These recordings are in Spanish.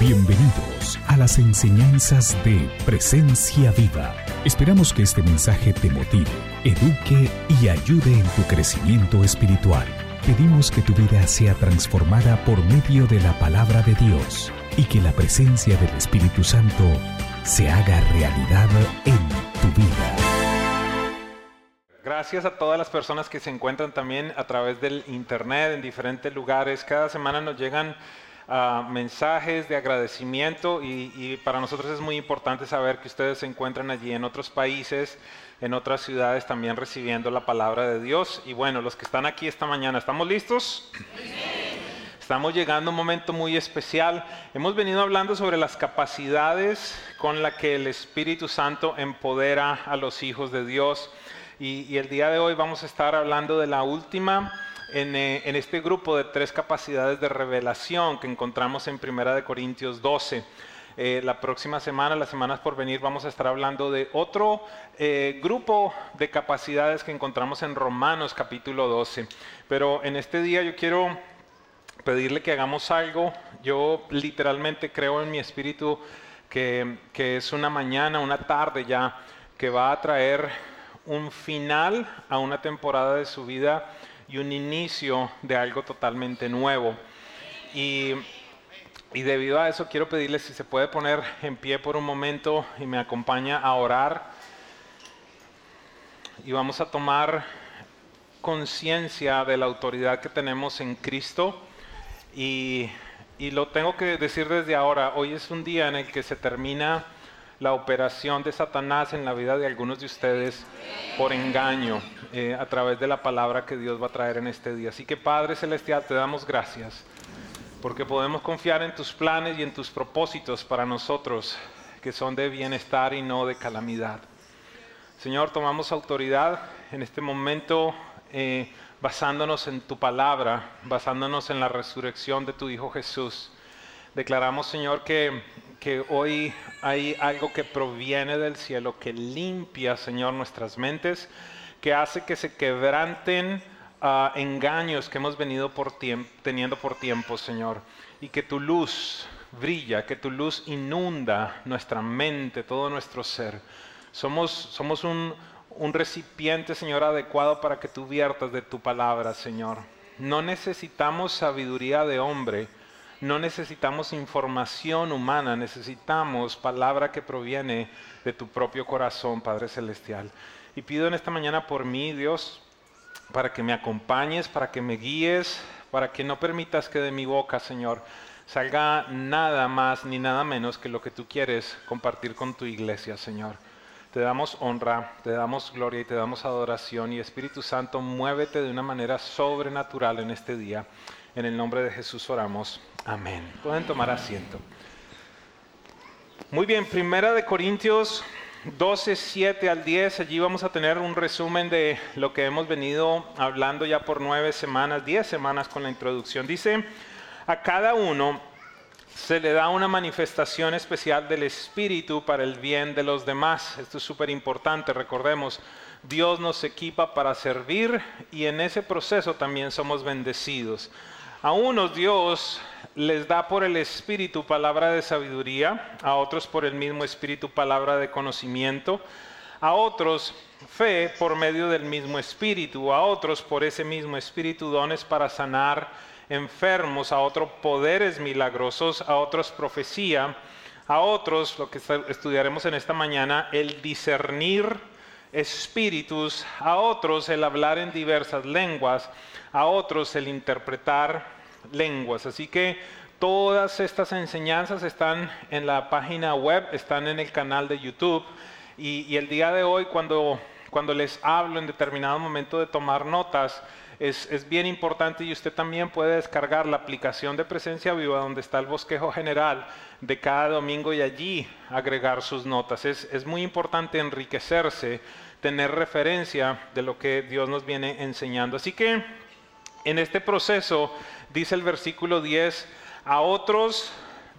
Bienvenidos a las enseñanzas de Presencia Viva. Esperamos que este mensaje te motive, eduque y ayude en tu crecimiento espiritual. Pedimos que tu vida sea transformada por medio de la palabra de Dios y que la presencia del Espíritu Santo se haga realidad en tu vida. Gracias a todas las personas que se encuentran también a través del internet en diferentes lugares. Cada semana nos llegan mensajes de agradecimiento y, y para nosotros es muy importante saber que ustedes se encuentran allí en otros países, en otras ciudades también recibiendo la palabra de Dios. Y bueno, los que están aquí esta mañana, ¿estamos listos? Estamos llegando a un momento muy especial. Hemos venido hablando sobre las capacidades con las que el Espíritu Santo empodera a los hijos de Dios. Y, el día de hoy vamos a estar hablando de la última en, eh, en, este grupo de tres capacidades de revelación que encontramos en Primera de Corintios 12. Eh, la próxima semana, las semanas por venir, vamos a estar hablando de otro eh, grupo de capacidades que encontramos en Romanos capítulo 12. Pero en este día yo quiero pedirle que hagamos algo. Yo literalmente creo en mi espíritu que, que, es una mañana, una tarde ya, que va a traer un final a una temporada de su vida y un inicio de algo totalmente nuevo. Y, y debido a eso quiero pedirle si se puede poner en pie por un momento y me acompaña a orar. Y vamos a tomar conciencia de la autoridad que tenemos en Cristo y, lo tengo que decir desde ahora, hoy es un día en el que se termina la operación de Satanás en la vida de algunos de ustedes por engaño eh, a través de la palabra que Dios va a traer en este día. Así que Padre Celestial, te damos gracias porque podemos confiar en tus planes y en tus propósitos para nosotros, que son de bienestar y no de calamidad. Señor, tomamos autoridad en este momento. Eh, basándonos en tu palabra, basándonos en la resurrección de tu Hijo Jesús. Declaramos, Señor, que, que hoy hay algo que proviene del cielo, que limpia, Señor, nuestras mentes, que hace que se quebranten uh, engaños que hemos venido por teniendo por tiempo, Señor, y que tu luz brilla, que tu luz inunda nuestra mente, todo nuestro ser. Somos, somos un, un recipiente, Señor, adecuado para que tú viertas de tu palabra, Señor. No necesitamos sabiduría de hombre, no necesitamos información humana, necesitamos palabra que proviene de tu propio corazón, Padre Celestial. Y pido en esta mañana por mí, Dios, para que me acompañes, para que me guíes, para que no permitas que de mi boca, Señor, salga nada más ni nada menos que lo que tú quieres compartir con tu iglesia, Señor. Te damos honra, te damos gloria y te damos adoración. Y Espíritu Santo, muévete de una manera sobrenatural en este día. En el nombre de Jesús oramos. Amén. Pueden tomar asiento. Muy bien, Primera de Corintios 12, 7 al 10. Allí vamos a tener un resumen de lo que hemos venido hablando ya por nueve semanas, diez semanas con la introducción. Dice, a cada uno se le da una manifestación especial del Espíritu para el bien de los demás. Esto es súper importante, recordemos, Dios nos equipa para servir y en ese proceso también somos bendecidos. A unos Dios les da por el Espíritu palabra de sabiduría, a otros por el mismo Espíritu palabra de conocimiento, a otros fe por medio del mismo Espíritu, a otros por ese mismo Espíritu dones para sanar enfermos, a otros poderes milagrosos, a otros profecía, a otros, lo que estudiaremos en esta mañana, el discernir espíritus, a otros el hablar en diversas lenguas, a otros el interpretar lenguas. Así que todas estas enseñanzas están en la página web, están en el canal de YouTube. Y, el día de hoy, cuando, cuando les hablo en determinado momento de tomar notas, es, bien importante y usted también puede descargar la aplicación de Presencia Viva donde está el bosquejo general de cada domingo y allí agregar sus notas. Es, es muy importante enriquecerse, tener referencia de lo que Dios nos viene enseñando. Así que en este proceso, dice el versículo 10, a otros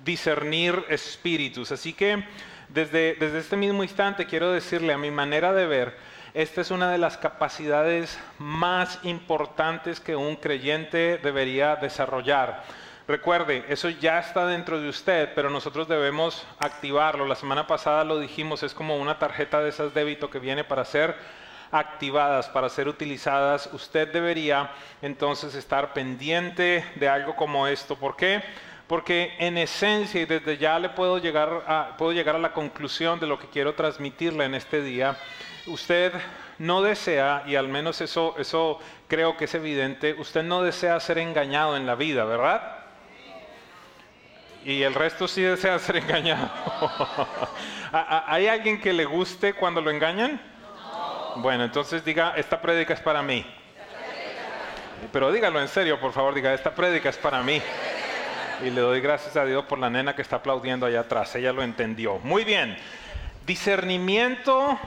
discernir espíritus. Así que desde, desde este mismo instante quiero decirle a mi manera de ver, esta es una de las capacidades más importantes que un creyente debería desarrollar. Recuerde, eso ya está dentro de usted, pero nosotros debemos activarlo. La semana pasada lo dijimos, es como una tarjeta de esas débito que viene para ser activadas, para ser utilizadas. Usted debería entonces estar pendiente de algo como esto. ¿Por qué? Porque en esencia, y desde ya le puedo llegar a, puedo llegar a la conclusión de lo que quiero transmitirle en este día, usted no desea, y al menos eso, eso creo que es evidente, usted no desea ser engañado en la vida, ¿verdad? Y el resto sí desea ser engañado. ¿Hay alguien que le guste cuando lo engañan? Bueno, entonces diga, esta prédica es para mí. Pero dígalo en serio, por favor, diga, esta prédica es para mí. Y le doy gracias a Dios por la nena que está aplaudiendo allá atrás. Ella lo entendió. Muy bien. Discernimiento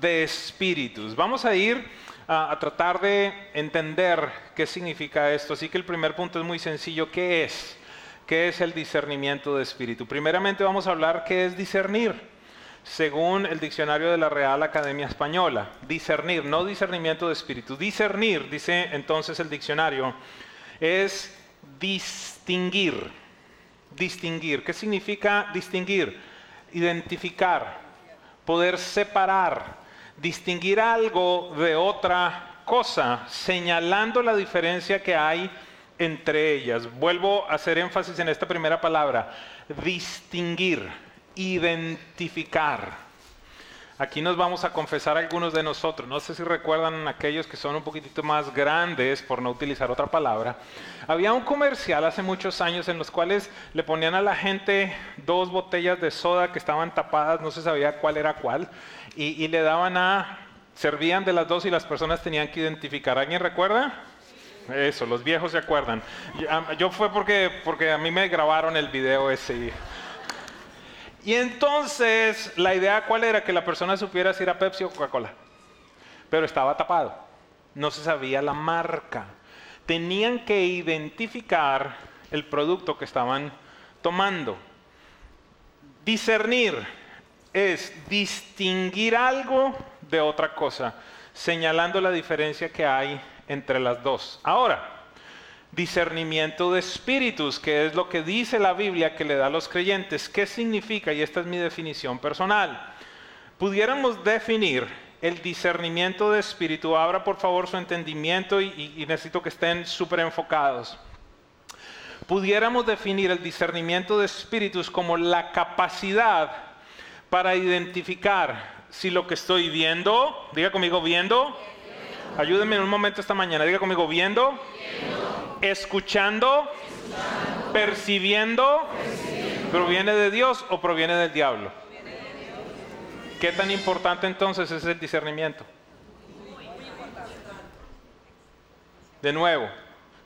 de espíritus. Vamos a ir a, tratar de entender qué significa esto. Así que el primer punto es muy sencillo. ¿Qué es? ¿Qué es el discernimiento de espíritu? Primeramente vamos a hablar qué es discernir, según el diccionario de la Real Academia Española. Discernir, no discernimiento de espíritu. Discernir, dice entonces el diccionario, es distinguir. Distinguir. ¿Qué significa distinguir? Identificar, poder separar, distinguir algo de otra cosa, señalando la diferencia que hay entre ellas. Vuelvo a hacer énfasis en esta primera palabra, distinguir, identificar. Aquí nos vamos a confesar algunos de nosotros. No sé si recuerdan aquellos que son un poquitito más grandes, por no utilizar otra palabra. Había un comercial hace muchos años en los cuales le ponían a la gente dos botellas de soda que estaban tapadas, no se sabía cuál era cuál, y, le daban a, servían de las dos y las personas tenían que identificar. ¿Alguien recuerda? Eso, los viejos se acuerdan. Yo, fue porque, porque a mí me grabaron el video ese. Entonces, la idea cuál era? Que la persona supiera si era Pepsi o Coca-Cola. Pero estaba tapado. No se sabía la marca. Tenían que identificar el producto que estaban tomando. Discernir es distinguir algo de otra cosa, señalando la diferencia que hay entre las dos. Ahora, discernimiento de espíritus, que es lo que dice la Biblia que le da a los creyentes. ¿Qué significa? Y esta es mi definición personal. Pudiéramos definir el discernimiento de espíritu. Abra por favor su entendimiento y, necesito que estén súper enfocados. Pudiéramos definir el discernimiento de espíritus como la capacidad para identificar si lo que estoy viendo, diga conmigo viendo, Ayúdenme en un momento esta mañana. Diga conmigo, viendo, Escuchando, percibiendo, ¿proviene de Dios o proviene del diablo? ¿Qué tan importante entonces es el discernimiento? De nuevo,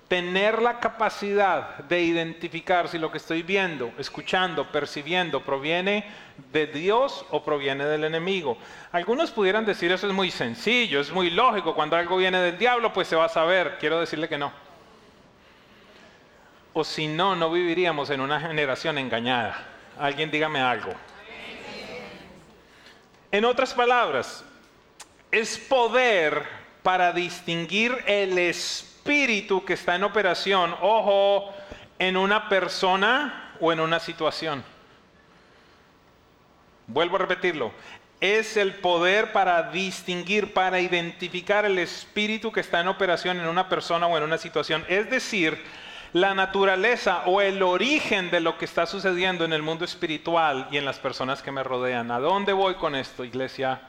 tener la capacidad de identificar si lo que estoy viendo, escuchando, percibiendo proviene de Dios o proviene del enemigo. Algunos pudieran decir eso es muy sencillo, es muy lógico, cuando algo viene del diablo pues se va a saber. Quiero decirle que no. O si no, no viviríamos en una generación engañada. Alguien dígame algo. En otras palabras, es poder para distinguir el espíritu que está en operación, ojo, en una persona o en una situación. Vuelvo a repetirlo. Es el poder para distinguir, para identificar el espíritu que está en operación en una persona o en una situación. Es decir, la naturaleza o el origen de lo que está sucediendo en el mundo espiritual y en las personas que me rodean. ¿A dónde voy con esto, iglesia?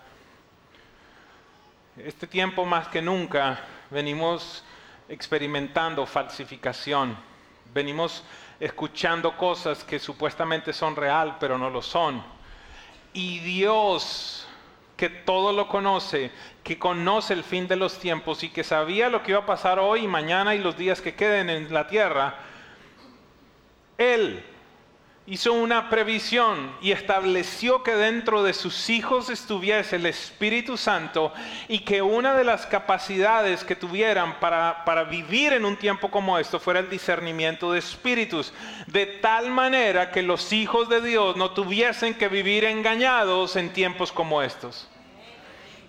Este tiempo más que nunca venimos experimentando falsificación. Venimos escuchando cosas que supuestamente son real, pero no lo son. Y Dios, que todo lo conoce, que conoce el fin de los tiempos y que sabía lo que iba a pasar hoy y mañana y los días que queden en la tierra, Él hizo una previsión y estableció que dentro de sus hijos estuviese el Espíritu Santo y que una de las capacidades que tuvieran para, para, vivir en un tiempo como esto fuera el discernimiento de espíritus, de tal manera que los hijos de Dios no tuviesen que vivir engañados en tiempos como estos.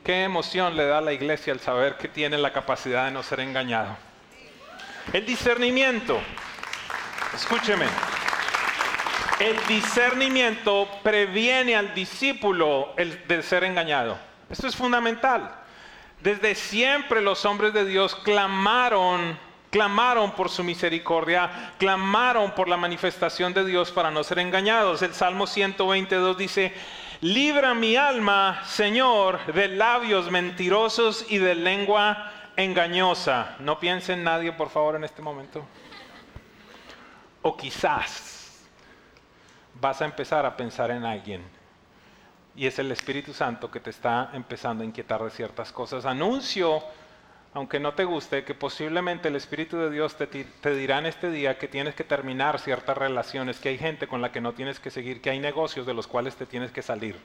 Qué emoción le da a la iglesia al saber que tiene la capacidad de no ser engañado. El discernimiento Escúcheme. El discernimiento previene al discípulo de ser engañado. Esto es fundamental. Desde siempre los hombres de Dios clamaron, clamaron por su misericordia, clamaron por la manifestación de Dios para no ser engañados. El Salmo 122 dice, libra mi alma, Señor, de labios mentirosos y de lengua engañosa. No piense en nadie, por favor, en este momento. O quizás vas a empezar a pensar en alguien. Y es el Espíritu Santo que te está empezando a inquietar de ciertas cosas. Anuncio, aunque no te guste, que posiblemente el Espíritu de Dios te, te, dirá en este día que tienes que terminar ciertas relaciones, que hay gente con la que no tienes que seguir, que hay negocios de los cuales te tienes que salir.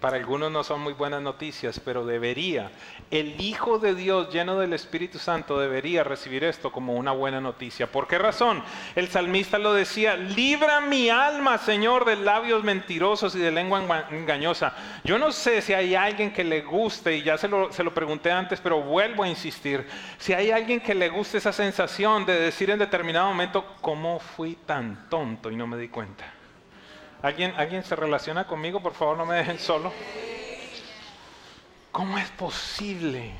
Para algunos no son muy buenas noticias, pero debería. El Hijo de Dios lleno del Espíritu Santo debería recibir esto como una buena noticia. ¿Por qué razón? El salmista lo decía, libra mi alma, Señor, de labios mentirosos y de lengua engañosa. Yo no sé si hay alguien que le guste, y ya se lo, se lo pregunté antes, pero vuelvo a insistir, si hay alguien que le guste esa sensación de decir en determinado momento, ¿cómo fui tan tonto y no me di cuenta? ¿Alguien, ¿Alguien se relaciona conmigo? Por favor, no me dejen solo. ¿Cómo es posible?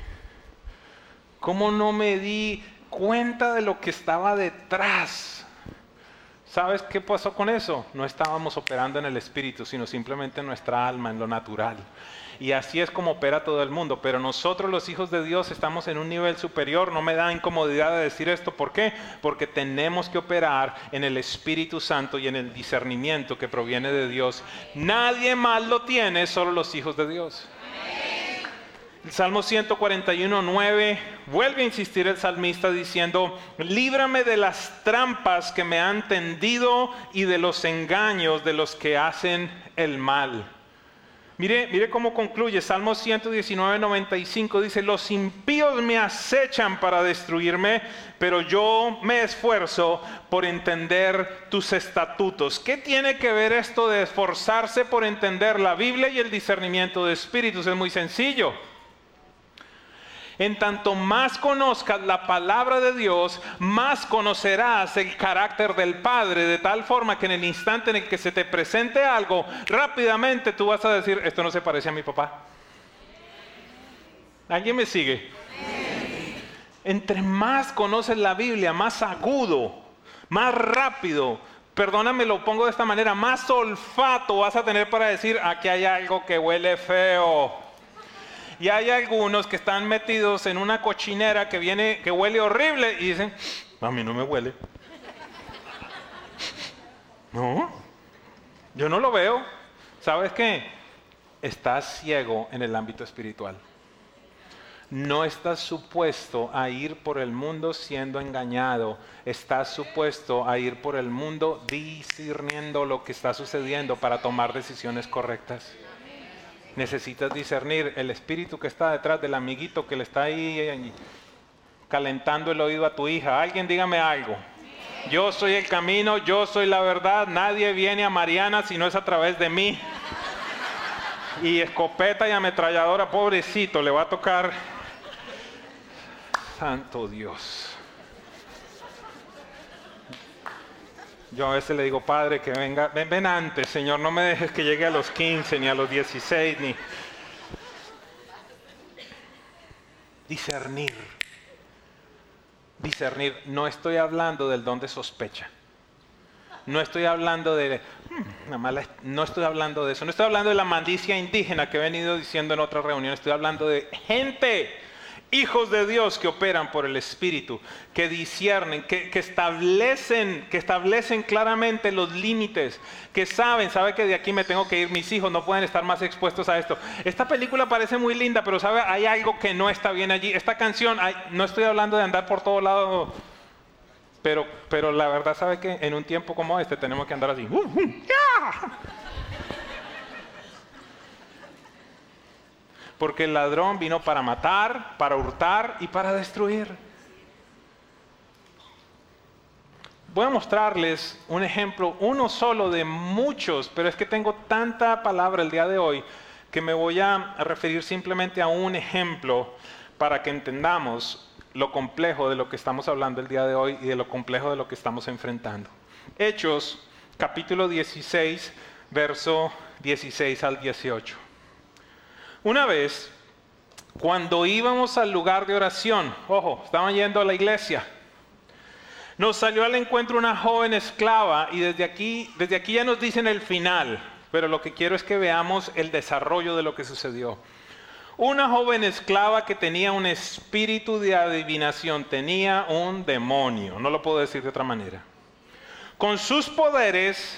¿Cómo no me di cuenta de lo que estaba detrás? ¿Sabes qué pasó con eso? No estábamos operando en el espíritu, sino simplemente en nuestra alma, en lo natural. Y así es como opera todo el mundo. Pero nosotros los hijos de Dios estamos en un nivel superior. No me da incomodidad de decir esto. ¿Por qué? Porque tenemos que operar en el Espíritu Santo y en el discernimiento que proviene de Dios. Nadie más lo tiene, solo los hijos de Dios. El Salmo 141, 9, vuelve a insistir el salmista diciendo, líbrame de las trampas que me han tendido y de los engaños de los que hacen el mal. Mire, mire cómo concluye. Salmo 119, 95 dice, los impíos me acechan para destruirme, pero yo me esfuerzo por entender tus estatutos. ¿Qué tiene que ver esto de esforzarse por entender la Biblia y el discernimiento de espíritus? Es muy sencillo. En tanto más conozcas la palabra de Dios, más conocerás el carácter del Padre, de tal forma que en el instante en el que se te presente algo, rápidamente tú vas a decir, esto no se parece a mi papá. ¿Alguien me sigue? Entre más conoces la Biblia, más agudo, más rápido, perdóname, lo pongo de esta manera, más olfato vas a tener para decir, aquí hay algo que huele feo. Y hay algunos que están metidos en una cochinera que viene, que huele horrible y dicen, a mí no me huele. No, yo no lo veo. ¿Sabes qué? Estás ciego en el ámbito espiritual. No estás supuesto a ir por el mundo siendo engañado. Estás supuesto a ir por el mundo discerniendo lo que está sucediendo para tomar decisiones correctas necesitas discernir el espíritu que está detrás del amiguito que le está ahí calentando el oído a tu hija. Alguien dígame algo. Yo soy el camino, yo soy la verdad, nadie viene a Mariana si no es a través de mí. Y escopeta y ametralladora, pobrecito, le va a tocar. Santo Dios. Yo a veces le digo, Padre, que venga, ven, ven, antes, Señor, no me dejes que llegue a los 15, ni a los 16, ni... Discernir. Discernir. No estoy hablando del don de sospecha. No estoy hablando de... Hmm, no estoy hablando de eso. No estoy hablando de la maldicia indígena que he venido diciendo en otra reunión. Estoy hablando de gente hijos de Dios que operan por el Espíritu, que disciernen, que, establecen, que establecen claramente los límites, que saben, sabe que de aquí me tengo que ir, mis hijos no pueden estar más expuestos a esto. Esta película parece muy linda, pero sabe, hay algo que no está bien allí. Esta canción, no estoy hablando de andar por todo lado, pero, pero la verdad sabe que en un tiempo como este tenemos que andar así. Uh, uh, porque el ladrón vino para matar, para hurtar y para destruir. Voy a mostrarles un ejemplo, uno solo de muchos, pero es que tengo tanta palabra el día de hoy que me voy a referir simplemente a un ejemplo para que entendamos lo complejo de lo que estamos hablando el día de hoy y de lo complejo de lo que estamos enfrentando. Hechos, capítulo 16, verso 16 al 18. Una vez, cuando íbamos al lugar de oración, ojo, estaban yendo a la iglesia, nos salió al encuentro una joven esclava y desde aquí, desde aquí ya nos dicen el final, pero lo que quiero es que veamos el desarrollo de lo que sucedió. Una joven esclava que tenía un espíritu de adivinación, tenía un demonio, no lo puedo decir de otra manera. Con sus poderes,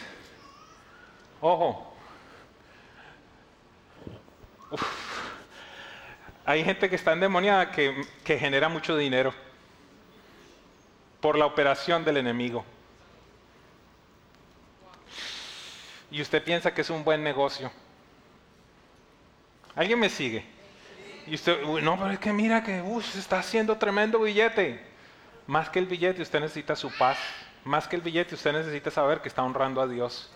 ojo, hay gente que está endemoniada que, que genera mucho dinero por la operación del enemigo. Y usted piensa que es un buen negocio. ¿Alguien me sigue? Y usted, no, pero es que mira que se está haciendo tremendo billete. Más que el billete, usted necesita su paz. Más que el billete, usted necesita saber que está honrando a Dios.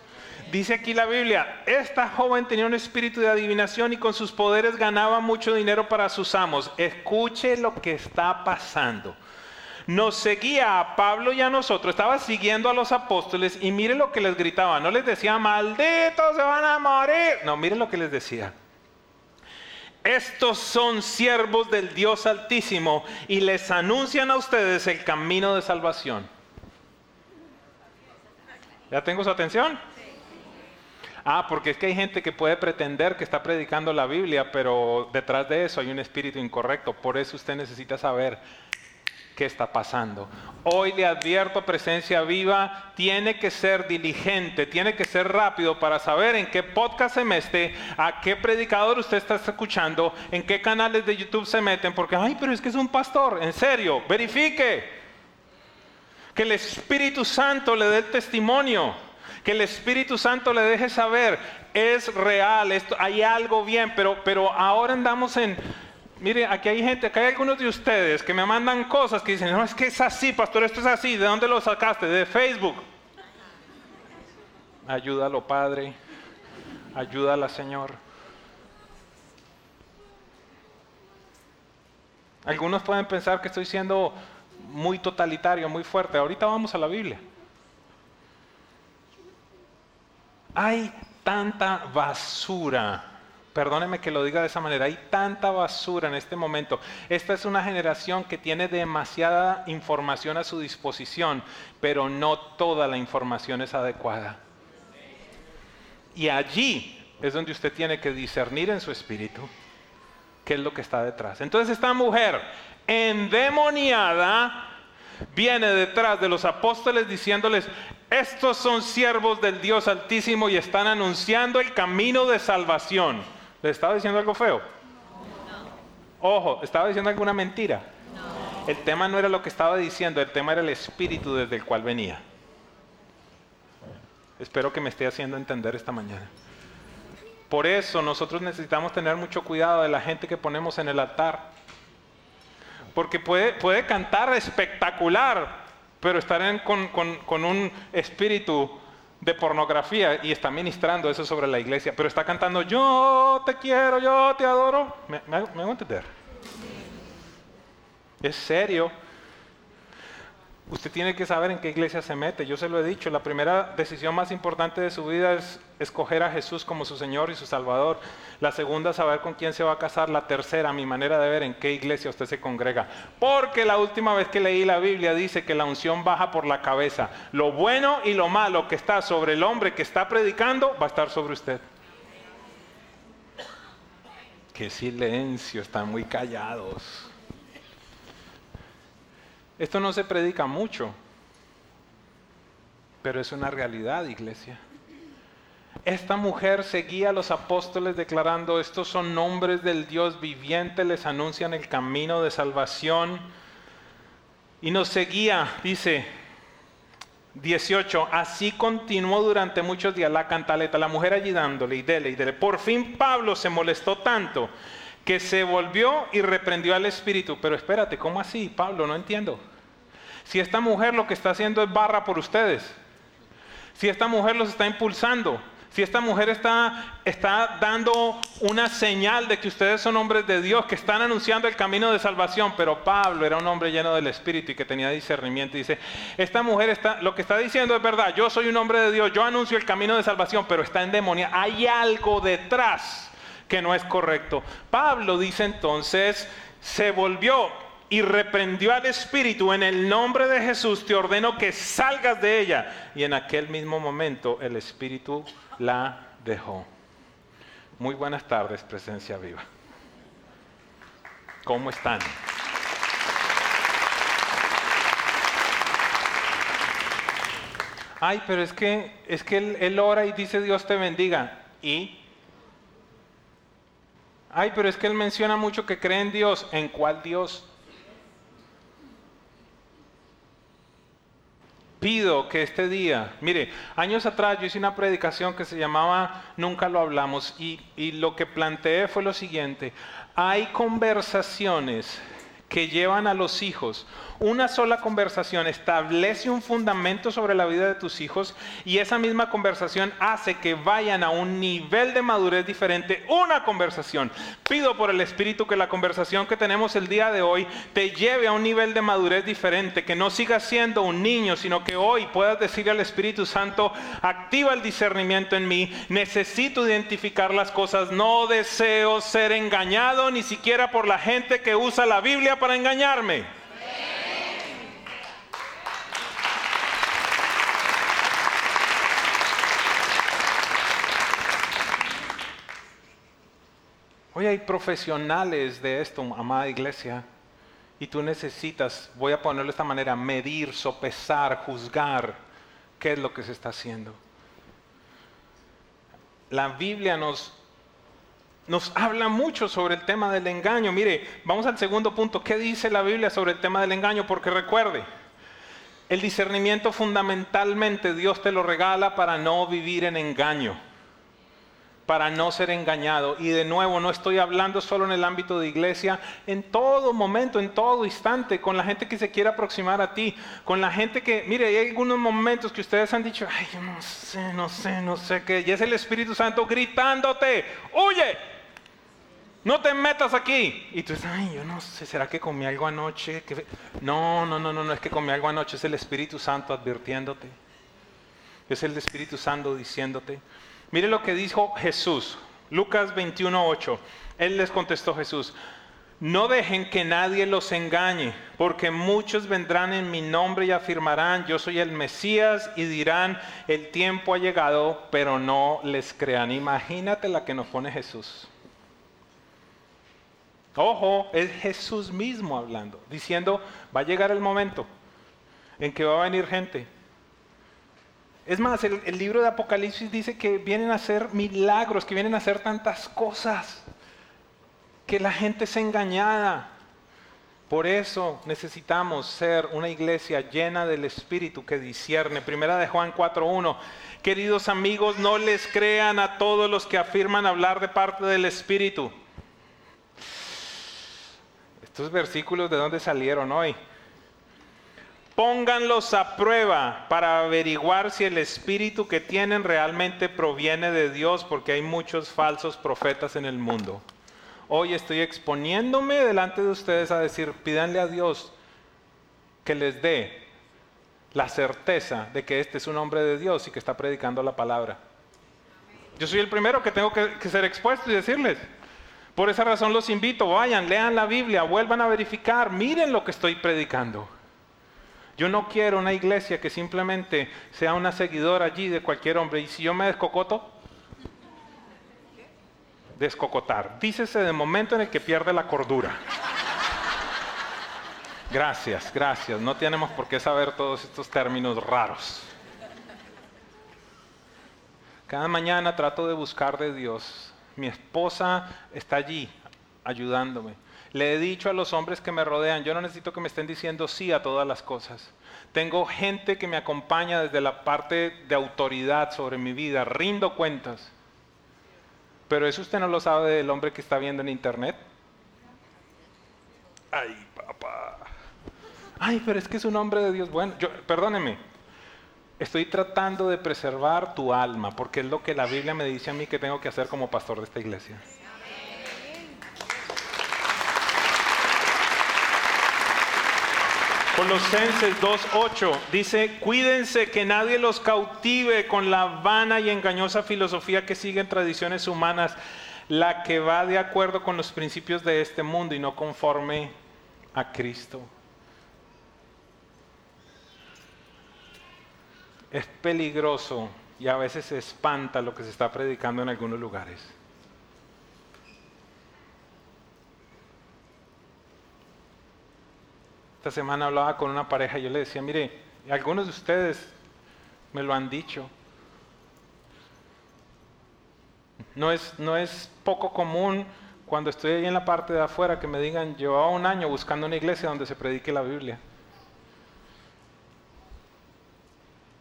Dice aquí la Biblia, esta joven tenía un espíritu de adivinación y con sus poderes ganaba mucho dinero para sus amos. Escuche lo que está pasando nos seguía a Pablo y a nosotros, estaba siguiendo a los apóstoles y mire lo que les gritaba, no les decía, malditos se van a morir, no, mire lo que les decía. Estos son siervos del Dios Altísimo y les anuncian a ustedes el camino de salvación. ¿Ya tengo su atención? Ah, porque es que hay gente que puede pretender que está predicando la Biblia, pero detrás de eso hay un espíritu incorrecto. Por eso usted necesita saber qué está pasando. Hoy le advierto, presencia viva, tiene que ser diligente, tiene que ser rápido para saber en qué podcast se mete, a qué predicador usted está escuchando, en qué canales de YouTube se meten, porque, ay, pero es que es un pastor, en serio, verifique. Que el Espíritu Santo le dé el testimonio, que el Espíritu Santo le deje saber, es real, esto, hay algo bien, pero, pero ahora andamos en Mire, aquí hay gente, aquí hay algunos de ustedes que me mandan cosas que dicen, no, es que es así, pastor, esto es así. ¿De dónde lo sacaste? De Facebook. Ayúdalo, Padre. Ayúdala, Señor. Algunos pueden pensar que estoy siendo muy totalitario, muy fuerte. Ahorita vamos a la Biblia. Hay tanta basura Perdóneme que lo diga de esa manera, hay tanta basura en este momento. Esta es una generación que tiene demasiada información a su disposición, pero no toda la información es adecuada. Y allí es donde usted tiene que discernir en su espíritu qué es lo que está detrás. Entonces esta mujer endemoniada viene detrás de los apóstoles diciéndoles, estos son siervos del Dios Altísimo y están anunciando el camino de salvación. ¿Le estaba diciendo algo feo? Ojo, ¿estaba diciendo alguna mentira? El tema no era lo que estaba diciendo, el tema era el espíritu desde el cual venía. Espero que me esté haciendo entender esta mañana. Por eso nosotros necesitamos tener mucho cuidado de la gente que ponemos en el altar. Porque puede, puede cantar espectacular, pero estar con, con un espíritu de pornografía y está ministrando eso sobre la iglesia, pero está cantando yo te quiero, yo te adoro. ¿Me, me, me hago entender? Es serio. Usted tiene que saber en qué iglesia se mete. Yo se lo he dicho, la primera decisión más importante de su vida es escoger a Jesús como su Señor y su Salvador. La segunda, saber con quién se va a casar. La tercera, mi manera de ver en qué iglesia usted se congrega. Porque la última vez que leí la Biblia dice que la unción baja por la cabeza. Lo bueno y lo malo que está sobre el hombre que está predicando va a estar sobre usted. Qué silencio, están muy callados. Esto no se predica mucho, pero es una realidad, iglesia. Esta mujer seguía a los apóstoles declarando, estos son nombres del Dios viviente, les anuncian el camino de salvación. Y nos seguía, dice 18, así continuó durante muchos días la cantaleta, la mujer allí dándole y dele y dele. Por fin Pablo se molestó tanto que se volvió y reprendió al espíritu. Pero espérate, ¿cómo así, Pablo? No entiendo. Si esta mujer lo que está haciendo es barra por ustedes, si esta mujer los está impulsando, Si esta mujer está, está dando una señal de que ustedes son hombres de Dios, que están anunciando el camino de salvación, pero Pablo era un hombre lleno del Espíritu y que tenía discernimiento, y dice, esta mujer está, lo que está diciendo es verdad, yo soy un hombre de Dios, yo anuncio el camino de salvación, pero está en demonia, hay algo detrás que no es correcto. Pablo dice entonces, se volvió y reprendió al espíritu en el nombre de Jesús, te ordeno que salgas de ella. Y en aquel mismo momento el espíritu la dejó. Muy buenas tardes, presencia viva. ¿Cómo están? Ay, pero es que es que él, él ora y dice Dios te bendiga. ¿Y? Ay, pero es que él menciona mucho que cree en Dios. ¿En cuál Dios? pido que este día, mire, años atrás yo hice una predicación que se llamaba Nunca lo hablamos y, y lo que planteé fue lo siguiente, hay conversaciones que llevan a los hijos. Una sola conversación establece un fundamento sobre la vida de tus hijos y esa misma conversación hace que vayan a un nivel de madurez diferente. Una conversación. Pido por el Espíritu que la conversación que tenemos el día de hoy te lleve a un nivel de madurez diferente, que no sigas siendo un niño, sino que hoy puedas decirle al Espíritu Santo, activa el discernimiento en mí, necesito identificar las cosas, no deseo ser engañado ni siquiera por la gente que usa la Biblia para engañarme. Hoy hay profesionales de esto, amada iglesia, y tú necesitas, voy a ponerlo de esta manera, medir, sopesar, juzgar qué es lo que se está haciendo. La Biblia nos nos habla mucho sobre el tema del engaño. Mire, vamos al segundo punto. ¿Qué dice la Biblia sobre el tema del engaño? Porque recuerde, el discernimiento fundamentalmente Dios te lo regala para no vivir en engaño, para no ser engañado. Y de nuevo, no estoy hablando solo en el ámbito de iglesia, en todo momento, en todo instante, con la gente que se quiere aproximar a ti, con la gente que, mire, hay algunos momentos que ustedes han dicho, ay, no sé, no sé, no sé qué, y es el Espíritu Santo gritándote, huye no te metas aquí. Y tú dices, ay, yo no sé, ¿será que comí algo anoche? No, no, no, no, no es que comí algo anoche, es el Espíritu Santo advirtiéndote. Es el Espíritu Santo diciéndote. Mire lo que dijo Jesús, Lucas 21:8. Él les contestó Jesús, no dejen que nadie los engañe, porque muchos vendrán en mi nombre y afirmarán, yo soy el Mesías, y dirán, el tiempo ha llegado, pero no les crean. Imagínate la que nos pone Jesús. Ojo, es Jesús mismo hablando, diciendo, va a llegar el momento en que va a venir gente. Es más, el, libro de Apocalipsis dice que vienen a hacer milagros, que vienen a hacer tantas cosas, que la gente es engañada. Por eso necesitamos ser una iglesia llena del Espíritu que discierne. Primera de Juan 4.1. Queridos amigos, no les crean a todos los que afirman hablar de parte del Espíritu estos versículos de dónde salieron hoy. Pónganlos a prueba para averiguar si el espíritu que tienen realmente proviene de Dios, porque hay muchos falsos profetas en el mundo. Hoy estoy exponiéndome delante de ustedes a decir, pídanle a Dios que les dé la certeza de que este es un hombre de Dios y que está predicando la palabra. Yo soy el primero que tengo que, que ser expuesto y decirles, por esa razón los invito, vayan, lean la Biblia, vuelvan a verificar, miren lo que estoy predicando. Yo no quiero una iglesia que simplemente sea una seguidora allí de cualquier hombre. Y si yo me descocoto, descocotar. Dícese de momento en el que pierde la cordura. Gracias, gracias. No tenemos por qué saber todos estos términos raros. Cada mañana trato de buscar de Dios mi esposa está allí ayudándome. Le he dicho a los hombres que me rodean, yo no necesito que me estén diciendo sí a todas las cosas. Tengo gente que me acompaña desde la parte de autoridad sobre mi vida, rindo cuentas. Pero eso usted no lo sabe del hombre que está viendo en internet. Ay, papá. Ay, pero es que es un hombre de Dios. Bueno, yo, perdóneme. Estoy tratando de preservar tu alma, porque es lo que la Biblia me dice a mí que tengo que hacer como pastor de esta iglesia. Colosenses 2.8 dice, cuídense que nadie los cautive con la vana y engañosa filosofía que siguen tradiciones humanas, la que va de acuerdo con los principios de este mundo y no conforme a Cristo. Es peligroso y a veces se espanta lo que se está predicando en algunos lugares. Esta semana hablaba con una pareja y yo le decía, mire, algunos de ustedes me lo han dicho. No es, no es poco común cuando estoy ahí en la parte de afuera que me digan, llevaba un año buscando una iglesia donde se predique la Biblia.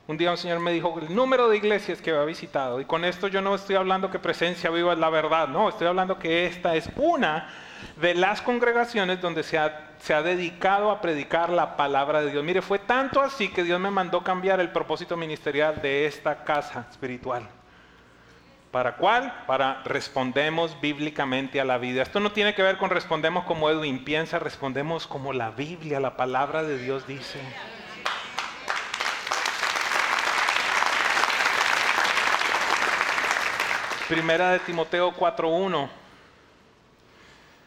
Un día un señor me dijo el número de iglesias que había visitado. Y con esto yo no estoy hablando que presencia viva es la verdad. No, estoy hablando que esta es una de las congregaciones donde se ha, se ha dedicado a predicar la palabra de Dios. Mire, fue tanto así que Dios me mandó cambiar el propósito ministerial de esta casa espiritual. ¿Para cuál? Para respondemos bíblicamente a la vida. Esto no tiene que ver con respondemos como Edwin piensa, respondemos como la Biblia, la palabra de Dios dice. Primera de Timoteo 4.1.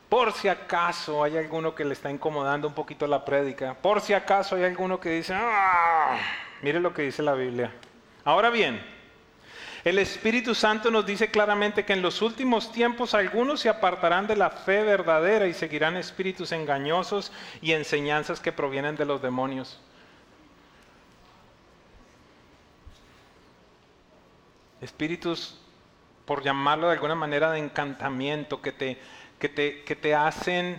Por si acaso hay alguno que le está incomodando un poquito la prédica, por si acaso hay alguno que dice, ah", mire lo que dice la Biblia. Ahora bien, el Espíritu Santo nos dice claramente que en los últimos tiempos algunos se apartarán de la fe verdadera y seguirán espíritus engañosos y enseñanzas que provienen de los demonios. Espíritus, por llamarlo de alguna manera, de encantamiento que te que te, que te hacen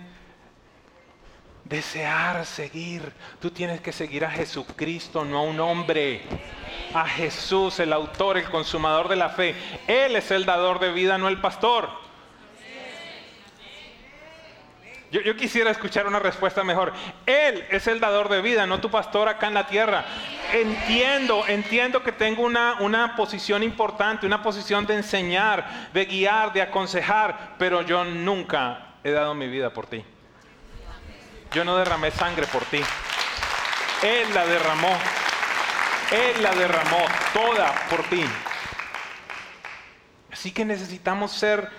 desear seguir. Tú tienes que seguir a Jesucristo, no a un hombre. A Jesús, el autor, el consumador de la fe. Él es el dador de vida, no el pastor. Yo, quisiera escuchar una respuesta mejor. Él es el dador de vida, no tu pastor acá en la tierra. Entiendo, entiendo que tengo una, una posición importante, una posición de enseñar, de guiar, de aconsejar, pero yo nunca he dado mi vida por ti. Yo no derramé sangre por ti. Él la derramó. Él la derramó toda por ti. Así que necesitamos ser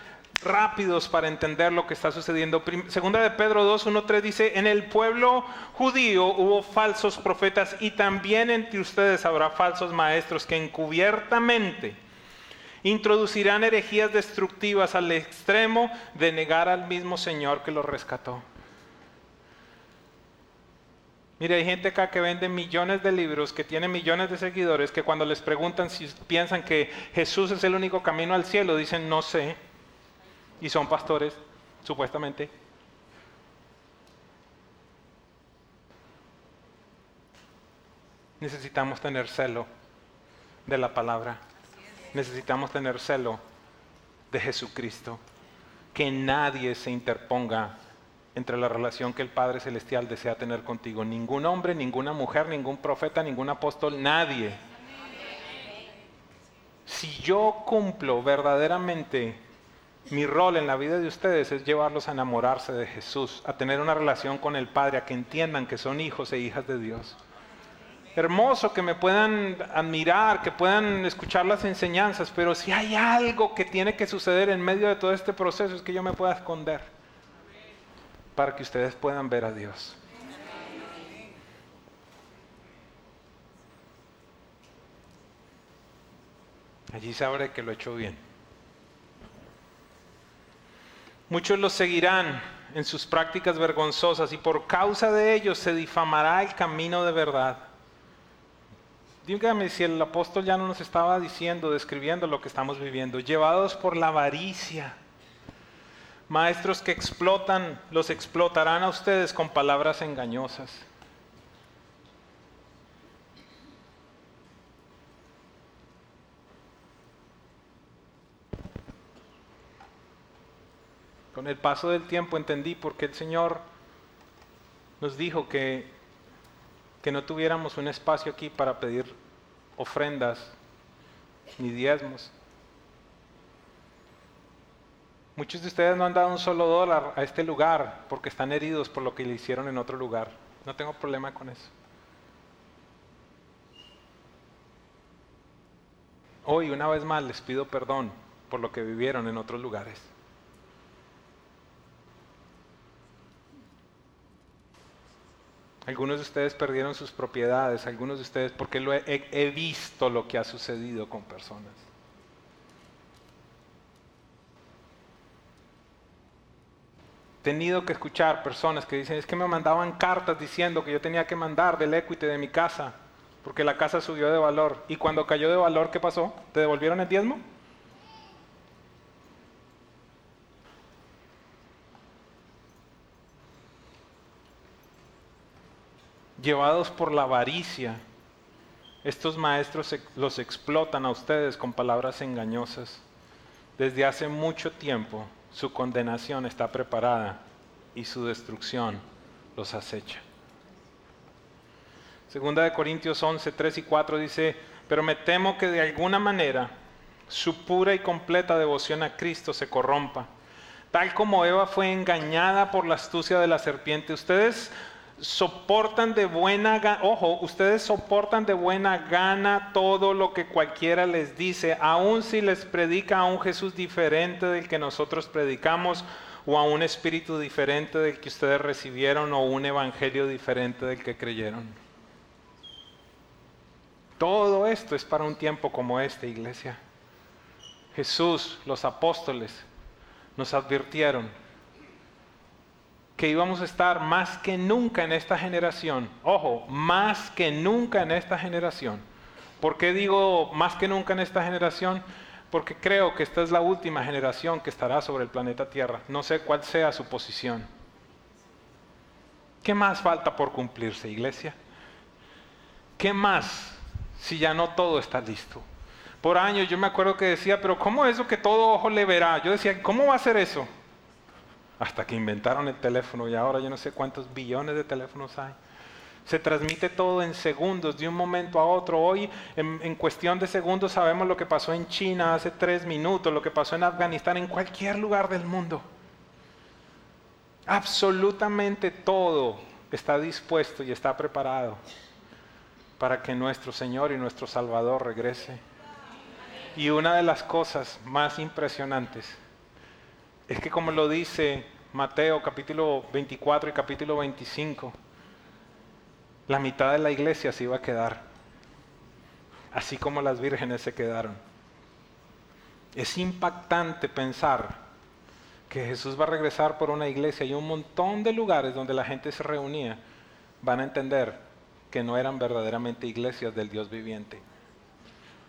rápidos para entender lo que está sucediendo. Segunda de Pedro 2, 1, 3 dice, en el pueblo judío hubo falsos profetas y también entre ustedes habrá falsos maestros que encubiertamente introducirán herejías destructivas al extremo de negar al mismo Señor que los rescató. Mire, hay gente acá que vende millones de libros, que tiene millones de seguidores, que cuando les preguntan si piensan que Jesús es el único camino al cielo, dicen no sé y son pastores, supuestamente. Necesitamos tener celo de la palabra. Necesitamos tener celo de Jesucristo. Que nadie se interponga entre la relación que el Padre Celestial desea tener contigo. Ningún hombre, ninguna mujer, ningún profeta, ningún apóstol, nadie. Si yo cumplo verdaderamente mi rol en la vida de ustedes es llevarlos a enamorarse de Jesús, a tener una relación con el Padre, a que entiendan que son hijos e hijas de Dios. Hermoso que me puedan admirar, que puedan escuchar las enseñanzas, pero si hay algo que tiene que suceder en medio de todo este proceso es que yo me pueda esconder para que ustedes puedan ver a Dios. Allí sabré que lo he hecho bien. Muchos los seguirán en sus prácticas vergonzosas y por causa de ellos se difamará el camino de verdad. Dígame si el apóstol ya no nos estaba diciendo, describiendo lo que estamos viviendo, llevados por la avaricia. Maestros que explotan, los explotarán a ustedes con palabras engañosas. Con el paso del tiempo entendí por qué el Señor nos dijo que, que no tuviéramos un espacio aquí para pedir ofrendas ni diezmos. Muchos de ustedes no han dado un solo dólar a este lugar porque están heridos por lo que le hicieron en otro lugar. No tengo problema con eso. Hoy, una vez más, les pido perdón por lo que vivieron en otros lugares. Algunos de ustedes perdieron sus propiedades, algunos de ustedes, porque lo he, he visto lo que ha sucedido con personas. tenido que escuchar personas que dicen, es que me mandaban cartas diciendo que yo tenía que mandar del equity de mi casa, porque la casa subió de valor. Y cuando cayó de valor, ¿qué pasó? ¿Te devolvieron el diezmo? Llevados por la avaricia, estos maestros los explotan a ustedes con palabras engañosas. Desde hace mucho tiempo su condenación está preparada y su destrucción los acecha. Segunda de Corintios 11, 3 y 4 dice, pero me temo que de alguna manera su pura y completa devoción a Cristo se corrompa. Tal como Eva fue engañada por la astucia de la serpiente, ustedes soportan de buena gana, ojo, ustedes soportan de buena gana todo lo que cualquiera les dice, aun si les predica a un Jesús diferente del que nosotros predicamos, o a un espíritu diferente del que ustedes recibieron, o un evangelio diferente del que creyeron. Todo esto es para un tiempo como este, iglesia. Jesús, los apóstoles, nos advirtieron que íbamos a estar más que nunca en esta generación. Ojo, más que nunca en esta generación. ¿Por qué digo más que nunca en esta generación? Porque creo que esta es la última generación que estará sobre el planeta Tierra. No sé cuál sea su posición. ¿Qué más falta por cumplirse, iglesia? ¿Qué más si ya no todo está listo? Por años yo me acuerdo que decía, pero ¿cómo es eso que todo ojo le verá? Yo decía, ¿cómo va a ser eso? Hasta que inventaron el teléfono y ahora yo no sé cuántos billones de teléfonos hay. Se transmite todo en segundos, de un momento a otro. Hoy, en, cuestión de segundos, sabemos lo que pasó en China hace tres minutos, lo que pasó en Afganistán, en cualquier lugar del mundo. Absolutamente todo está dispuesto y está preparado para que nuestro Señor y nuestro Salvador regrese. Y una de las cosas más impresionantes es que como lo dice Mateo capítulo 24 y capítulo 25, la mitad de la iglesia se iba a quedar, así como las vírgenes se quedaron. Es impactante pensar que Jesús va a regresar por una iglesia y un montón de lugares donde la gente se reunía van a entender que no eran verdaderamente iglesias del Dios viviente.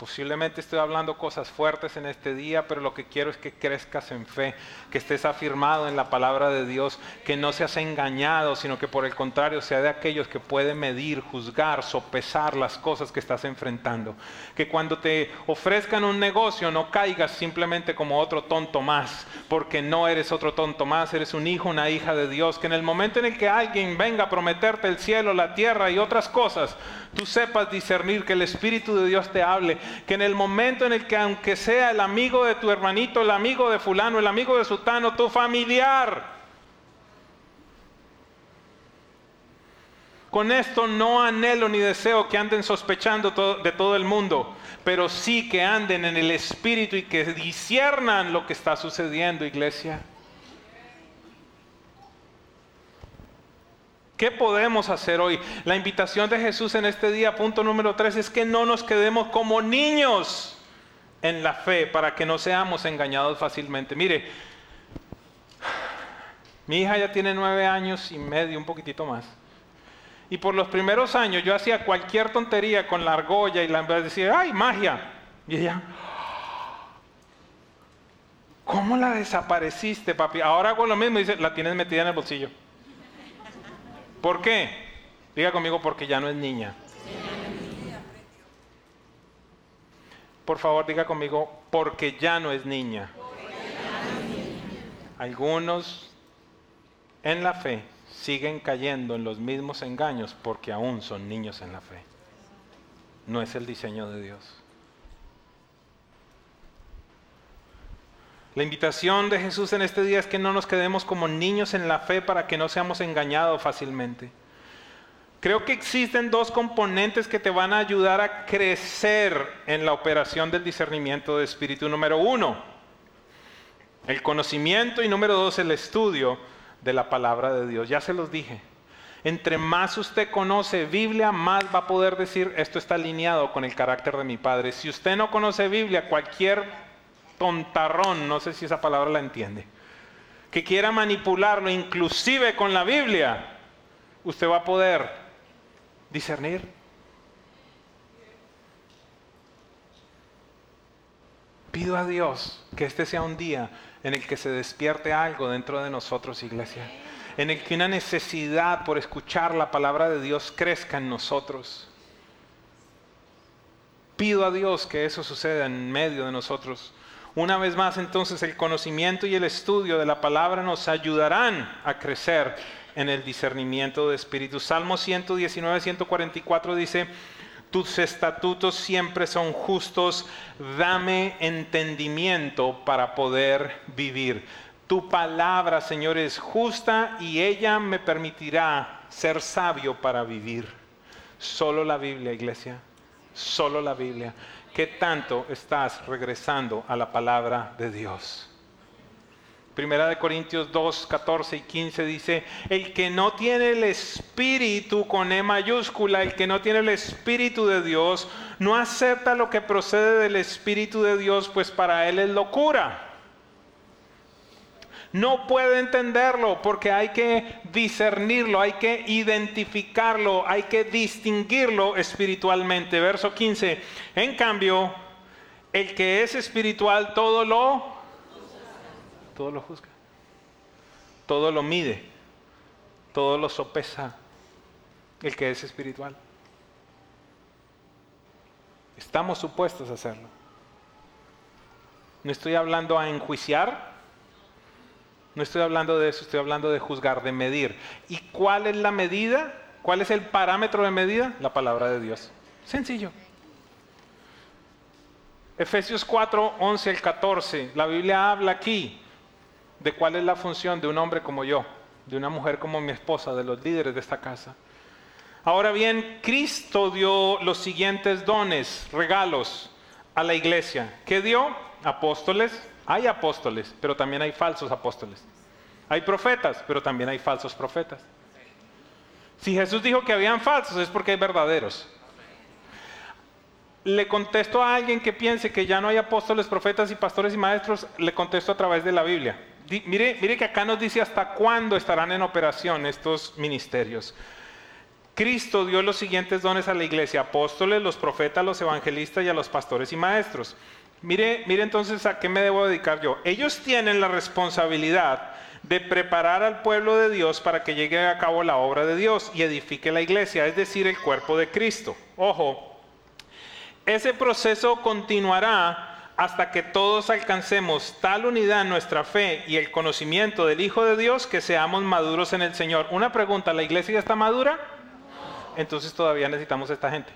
Posiblemente estoy hablando cosas fuertes en este día, pero lo que quiero es que crezcas en fe, que estés afirmado en la palabra de Dios, que no seas engañado, sino que por el contrario sea de aquellos que pueden medir, juzgar, sopesar las cosas que estás enfrentando. Que cuando te ofrezcan un negocio no caigas simplemente como otro tonto más, porque no eres otro tonto más, eres un hijo, una hija de Dios. Que en el momento en el que alguien venga a prometerte el cielo, la tierra y otras cosas, tú sepas discernir que el Espíritu de Dios te hable que en el momento en el que aunque sea el amigo de tu hermanito, el amigo de fulano, el amigo de sutano, tu familiar, Con esto no anhelo ni deseo que anden sospechando de todo el mundo, pero sí que anden en el Espíritu y que disiernan lo que está sucediendo, iglesia. ¿Qué podemos hacer hoy? La invitación de Jesús en este día, punto número tres, es que no nos quedemos como niños en la fe para que no seamos engañados fácilmente. Mire, mi hija ya tiene nueve años y medio, un poquitito más. Y por los primeros años yo hacía cualquier tontería con la argolla y la decía, ¡ay, magia! Y ella, ¿cómo la desapareciste, papi? Ahora hago lo mismo y dice, la tienes metida en el bolsillo. ¿Por qué? Diga conmigo, porque ya no es niña. Por favor, diga conmigo, porque ya no es niña. Algunos en la fe siguen cayendo en los mismos engaños porque aún son niños en la fe. no es el diseño de Dios. La invitación de Jesús en este día es que no nos quedemos como niños en la fe para que no seamos engañados fácilmente. Creo que existen dos componentes que te van a ayudar a crecer en la operación del discernimiento de espíritu. Número uno, el conocimiento y número dos, el estudio de la palabra de Dios. Ya se los dije. Entre más usted conoce Biblia, más va a poder decir, esto está alineado con el carácter de mi Padre. Si usted no conoce Biblia, cualquier tontarrón, no sé si esa palabra la entiende, que quiera manipularlo, inclusive con la Biblia, usted va a poder discernir. Pido a Dios que este sea un día en el que se despierte algo dentro de nosotros, iglesia en el que una necesidad por escuchar la palabra de Dios crezca en nosotros. Pido a Dios que eso suceda en medio de nosotros. Una vez más, entonces, el conocimiento y el estudio de la palabra nos ayudarán a crecer en el discernimiento de espíritu. Salmo 119, 144 dice, tus estatutos siempre son justos, dame entendimiento para poder vivir. Tu palabra, Señor, es justa y ella me permitirá ser sabio para vivir. Solo la Biblia, iglesia. Solo la Biblia. ¿Qué tanto estás regresando a la palabra de Dios? Primera de Corintios 2, 14 y 15 dice, el que no tiene el espíritu con E mayúscula, el que no tiene el espíritu de Dios, no acepta lo que procede del espíritu de Dios, pues para él es locura no puede entenderlo porque hay que discernirlo, hay que identificarlo, hay que distinguirlo espiritualmente. Verso 15. En cambio, el que es espiritual todo lo todo lo juzga. Todo lo mide. Todo lo sopesa. El que es espiritual. Estamos supuestos a hacerlo. No estoy hablando a enjuiciar, no estoy hablando de eso, estoy hablando de juzgar, de medir. ¿Y cuál es la medida? ¿Cuál es el parámetro de medida? La palabra de Dios. Sencillo. Efesios 4, 11 al 14. La Biblia habla aquí de cuál es la función de un hombre como yo, de una mujer como mi esposa, de los líderes de esta casa. Ahora bien, Cristo dio los siguientes dones, regalos a la iglesia. ¿Qué dio? Apóstoles, hay apóstoles, pero también hay falsos apóstoles. Hay profetas, pero también hay falsos profetas. Si Jesús dijo que habían falsos, es porque hay verdaderos. Le contesto a alguien que piense que ya no hay apóstoles, profetas y pastores y maestros, le contesto a través de la Biblia. mire, mire que acá nos dice hasta cuándo estarán en operación estos ministerios. Cristo dio los siguientes dones a la iglesia, apóstoles, los profetas, los evangelistas y a los pastores y maestros. Mire, mire entonces a qué me debo dedicar yo. Ellos tienen la responsabilidad de preparar al pueblo de Dios para que llegue a cabo la obra de Dios y edifique la iglesia, es decir, el cuerpo de Cristo. Ojo, ese proceso continuará hasta que todos alcancemos tal unidad en nuestra fe y el conocimiento del Hijo de Dios que seamos maduros en el Señor. Una pregunta, ¿la iglesia ya está madura? Entonces todavía necesitamos a esta gente.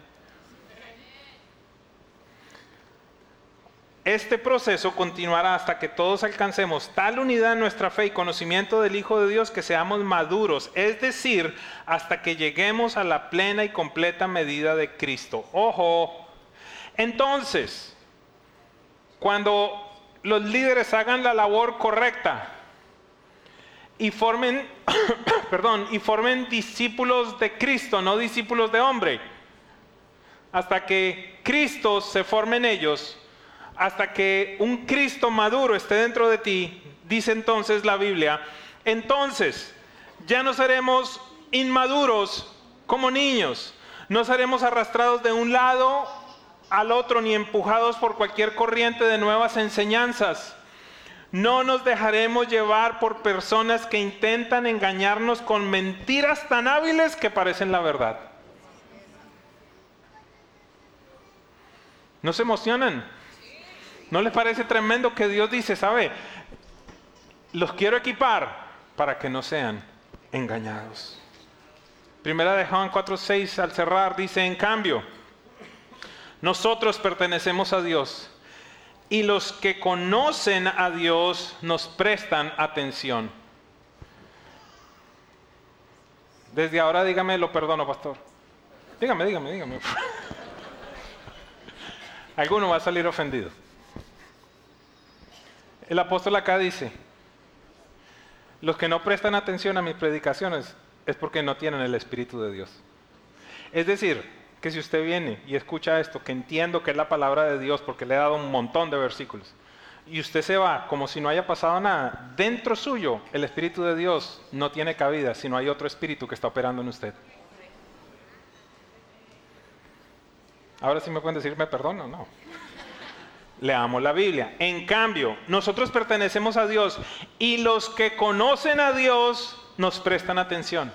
Este proceso continuará hasta que todos alcancemos tal unidad en nuestra fe y conocimiento del Hijo de Dios que seamos maduros, es decir, hasta que lleguemos a la plena y completa medida de Cristo. Ojo, entonces, cuando los líderes hagan la labor correcta y formen, perdón, y formen discípulos de Cristo, no discípulos de hombre, hasta que Cristo se forme en ellos, hasta que un Cristo maduro esté dentro de ti, dice entonces la Biblia, entonces ya no seremos inmaduros como niños, no seremos arrastrados de un lado al otro ni empujados por cualquier corriente de nuevas enseñanzas. No nos dejaremos llevar por personas que intentan engañarnos con mentiras tan hábiles que parecen la verdad. ¿No se emocionan? ¿No les parece tremendo que Dios dice, sabe, los quiero equipar para que no sean engañados? Primera de Juan 4:6 al cerrar dice, en cambio, nosotros pertenecemos a Dios y los que conocen a Dios nos prestan atención. Desde ahora dígame, lo perdono, pastor. Dígame, dígame, dígame. Alguno va a salir ofendido. El apóstol acá dice, los que no prestan atención a mis predicaciones es porque no tienen el Espíritu de Dios. Es decir, que si usted viene y escucha esto, que entiendo que es la palabra de Dios porque le he dado un montón de versículos, y usted se va como si no haya pasado nada, dentro suyo el Espíritu de Dios no tiene cabida, sino hay otro Espíritu que está operando en usted. Ahora sí me pueden decir, ¿me perdono? No. Leamos la Biblia. En cambio, nosotros pertenecemos a Dios y los que conocen a Dios nos prestan atención.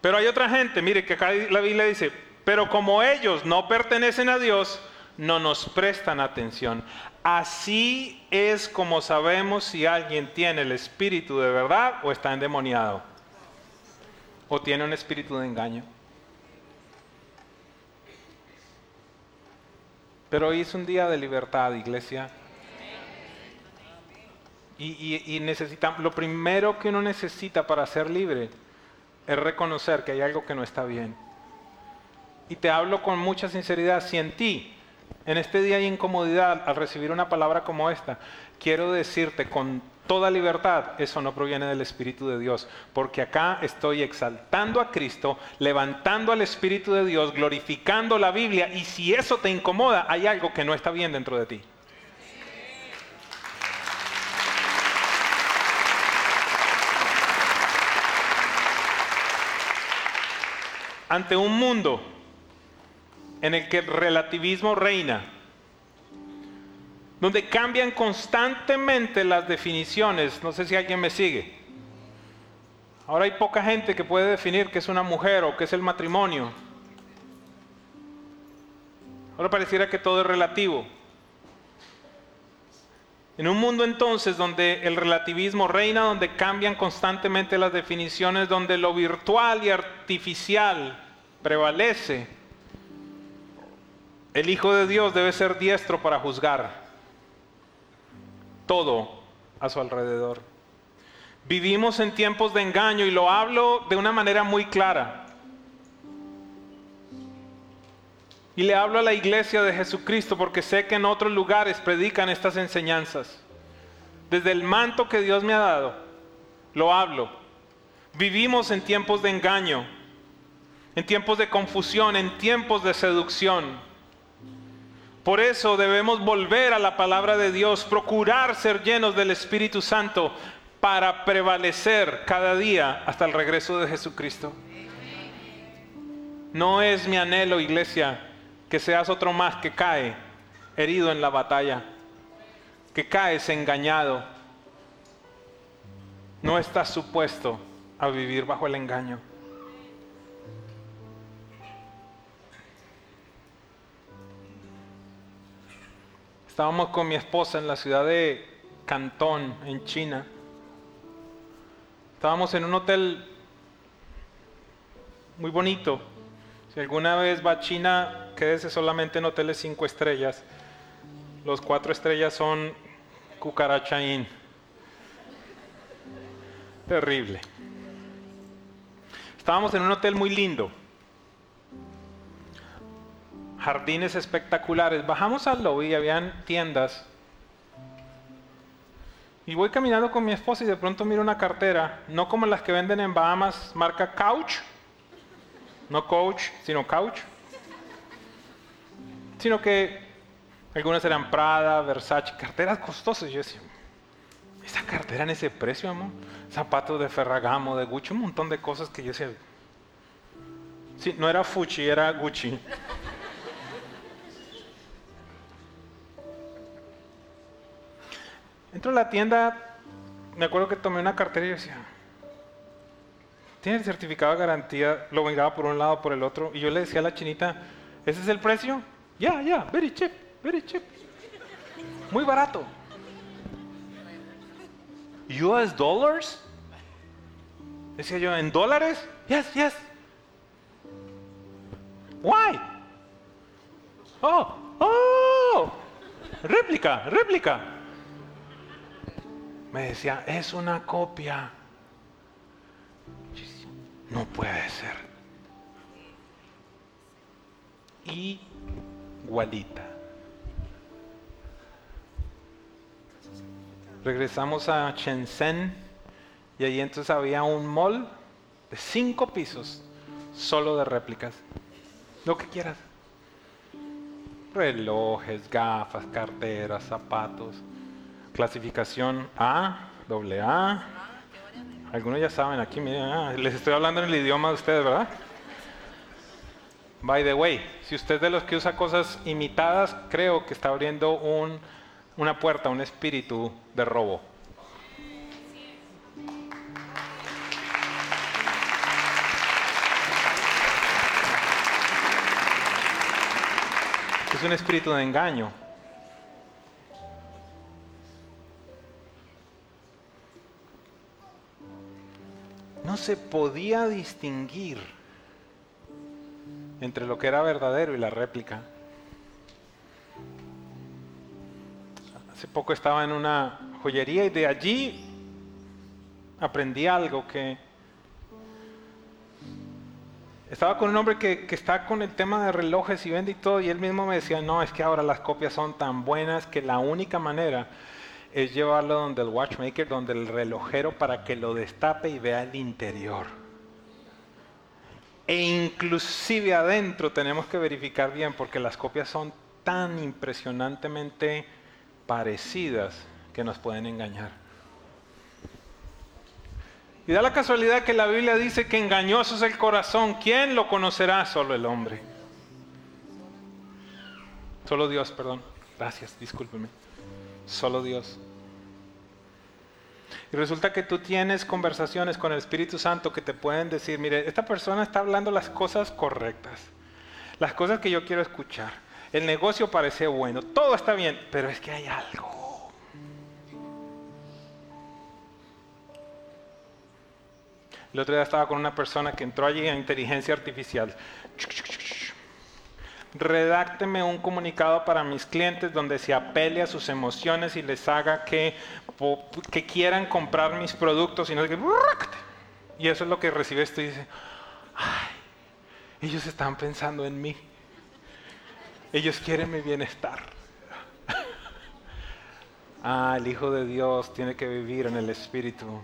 Pero hay otra gente, mire que acá la Biblia dice, pero como ellos no pertenecen a Dios, no nos prestan atención. Así es como sabemos si alguien tiene el espíritu de verdad o está endemoniado. O tiene un espíritu de engaño. Pero hoy es un día de libertad, iglesia. Y, y, lo primero que uno necesita para ser libre es reconocer que hay algo que no está bien. Y te hablo con mucha sinceridad, si en ti, en este día hay incomodidad al recibir una palabra como esta, quiero decirte con toda libertad, eso no proviene del Espíritu de Dios, porque acá estoy exaltando a Cristo, levantando al Espíritu de Dios, glorificando la Biblia, y si eso te incomoda, hay algo que no está bien dentro de ti. ante un mundo en el que el relativismo reina, donde cambian constantemente las definiciones, no sé si alguien me sigue. Ahora hay poca gente que puede definir qué es una mujer o qué es el matrimonio. Ahora pareciera que todo es relativo. En un mundo entonces donde el relativismo reina, donde cambian constantemente las definiciones, donde lo virtual y artificial prevalece, el Hijo de Dios debe ser diestro para juzgar todo a su alrededor. Vivimos en tiempos de engaño y lo hablo de una manera muy clara. Y le hablo a la iglesia de Jesucristo porque sé que en otros lugares predican estas enseñanzas. Desde el manto que Dios me ha dado, lo hablo. Vivimos en tiempos de engaño, en tiempos de confusión, en tiempos de seducción. Por eso debemos volver a la palabra de Dios, procurar ser llenos del Espíritu Santo para prevalecer cada día hasta el regreso de Jesucristo. No es mi anhelo, iglesia, que seas otro más que cae herido en la batalla, que caes engañado. No estás supuesto a vivir bajo el engaño. Estábamos con mi esposa en la ciudad de Cantón, en China. Estábamos en un hotel muy bonito, si alguna vez va a China, quédese solamente en hoteles cinco estrellas. Los cuatro estrellas son cucarachaín. Terrible. Estábamos en un hotel muy lindo. Jardines espectaculares. Bajamos al lobby y habían tiendas. Y voy caminando con mi esposa y de pronto miro una cartera, no como las que venden en Bahamas, marca Couch, no coach, sino couch. Sino que algunas eran Prada, Versace, carteras costosas. Yo decía, ¿esa cartera en ese precio, amor? Zapatos de Ferragamo, de Gucci, un montón de cosas que yo decía. Sí, no era Fuchi, era Gucci. Entro a la tienda, me acuerdo que tomé una cartera y decía, tiene el certificado de garantía, lo vengaba por un lado, por el otro, y yo le decía a la chinita, ¿ese es el precio? Ya, ya, very cheap, very cheap. Muy barato. US dollars? Decía yo, ¿en dólares? Yes, yes. Why? ¡Oh! ¡Oh! ¡Réplica! ¡Réplica! Me decía, es una copia. No puede ser. Igualita. Regresamos a Shenzhen y ahí entonces había un mall de cinco pisos solo de réplicas. Lo que quieras. Relojes, gafas, carteras, zapatos. Clasificación A, doble A. Algunos ya saben aquí, miren, ah, les estoy hablando en el idioma de ustedes, ¿verdad? By the way, si usted es de los que usa cosas imitadas, creo que está abriendo un, una puerta, un espíritu de robo. Es un espíritu de engaño. No se podía distinguir entre lo que era verdadero y la réplica. Hace poco estaba en una joyería y de allí aprendí algo que estaba con un hombre que, está con el tema de relojes y vende y todo, y él mismo me decía, no, es que ahora las copias son tan buenas que la única manera es llevarlo donde el watchmaker, donde el relojero, para que lo destape y vea el interior. E inclusive adentro tenemos que verificar bien, porque las copias son tan impresionantemente parecidas que nos pueden engañar. Y da la casualidad que la Biblia dice que engañoso es el corazón. ¿Quién lo conocerá? Solo el hombre. Solo Dios, perdón. Gracias, discúlpeme. Solo Dios. Y resulta que tú tienes conversaciones con el Espíritu Santo que te pueden decir, mire, esta persona está hablando las cosas correctas, las cosas que yo quiero escuchar. El negocio parece bueno, todo está bien, pero es que hay algo. El otro día estaba con una persona que entró allí en inteligencia artificial. Redácteme un comunicado para mis clientes donde se apele a sus emociones y les haga que, que quieran comprar mis productos y no y eso es lo que recibe esto y dice, ellos están pensando en mí. Ellos quieren mi bienestar. ah, el Hijo de Dios tiene que vivir en el Espíritu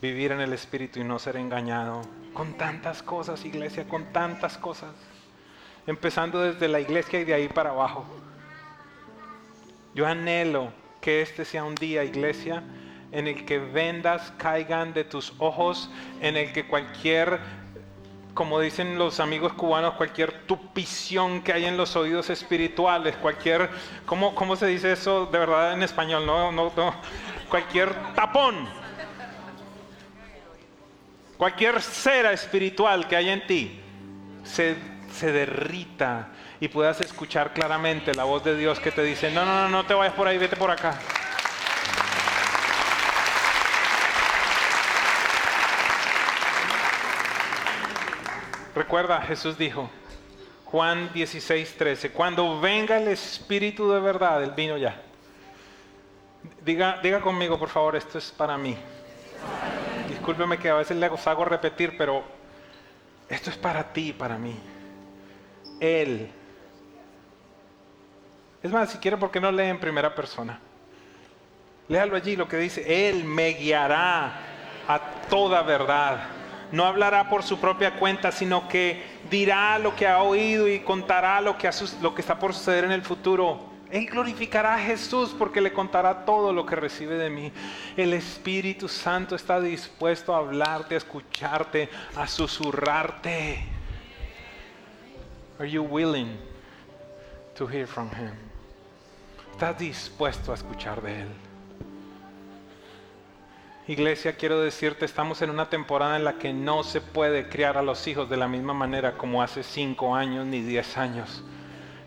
vivir en el Espíritu y no ser engañado. Con tantas cosas, iglesia, con tantas cosas. Empezando desde la iglesia y de ahí para abajo. Yo anhelo que este sea un día, iglesia, en el que vendas caigan de tus ojos, en el que cualquier, como dicen los amigos cubanos, cualquier tupición que hay en los oídos espirituales, cualquier, ¿cómo, cómo se dice eso de verdad en español? No, no, no, cualquier tapón cualquier cera espiritual que hay en ti se, se derrita y puedas escuchar claramente la voz de Dios que te dice, no, no, no, no te vayas por ahí, vete por acá. Recuerda, Jesús dijo, Juan 16, 13, cuando venga el Espíritu de verdad, el vino ya. Diga, diga conmigo, por favor, esto es para mí discúlpeme que a veces les hago repetir, pero esto es para ti, para mí. Él. Es más, si quiere, ¿por qué no lee en primera persona? Léalo allí lo que dice, Él me guiará a toda verdad. No hablará por su propia cuenta, sino que dirá lo que ha oído y contará lo que, lo que está por suceder en el futuro. Él glorificará a Jesús porque le contará todo lo que recibe de mí. El Espíritu Santo está dispuesto a hablarte, a escucharte, a susurrarte. Are you willing to hear from him? ¿Estás dispuesto a escuchar de él? Iglesia, quiero decirte, estamos en una temporada en la que no se puede criar a los hijos de la misma manera como hace cinco años ni diez años.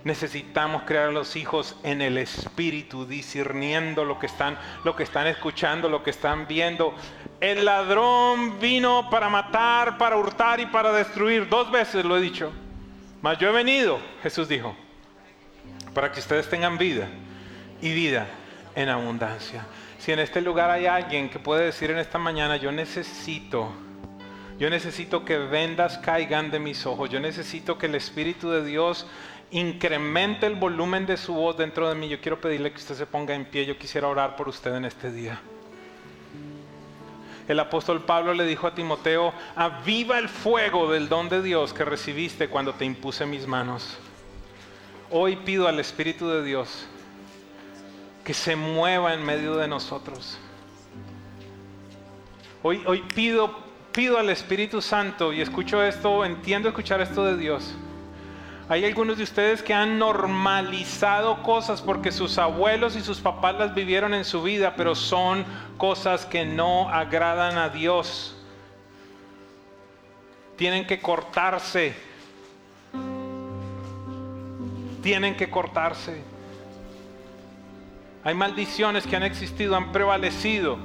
Necesitamos crear a los hijos en el espíritu, discerniendo lo que están, lo que están escuchando, lo que están viendo. El ladrón vino para matar, para hurtar y para destruir. Dos veces lo he dicho. Mas yo he venido, Jesús dijo, para que ustedes tengan vida y vida en abundancia. Si en este lugar hay alguien que puede decir en esta mañana, yo necesito, yo necesito que vendas caigan de mis ojos, yo necesito que el Espíritu de Dios incremente el volumen de su voz dentro de mí, yo quiero pedirle que usted se ponga en pie, yo quisiera orar por usted en este día. El apóstol Pablo le dijo a Timoteo, aviva el fuego del don de Dios que recibiste cuando te impuse mis manos. Hoy pido al Espíritu de Dios que se mueva en medio de nosotros. Hoy, hoy pido, pido al Espíritu Santo y escucho esto, entiendo escuchar esto de Dios. Hay algunos de ustedes que han normalizado cosas porque sus abuelos y sus papás las vivieron en su vida, pero son cosas que no agradan a Dios. Tienen que cortarse. Tienen que cortarse. Hay maldiciones que han existido, han prevalecido.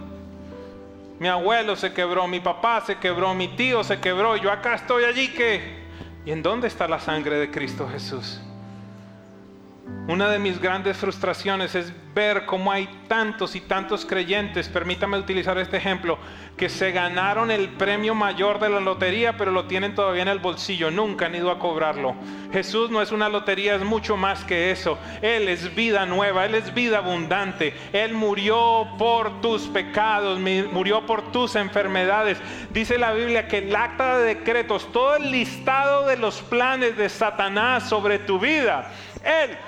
Mi abuelo se quebró, mi papá se quebró, mi tío se quebró, yo acá estoy allí que... ¿Y en dónde está la sangre de Cristo Jesús? Una de mis grandes frustraciones es ver cómo hay tantos y tantos creyentes, permítame utilizar este ejemplo, que se ganaron el premio mayor de la lotería, pero lo tienen todavía en el bolsillo, nunca han ido a cobrarlo. Jesús no es una lotería, es mucho más que eso. Él es vida nueva, Él es vida abundante. Él murió por tus pecados, murió por tus enfermedades. Dice la Biblia que el acta de decretos, todo el listado de los planes de Satanás sobre tu vida, él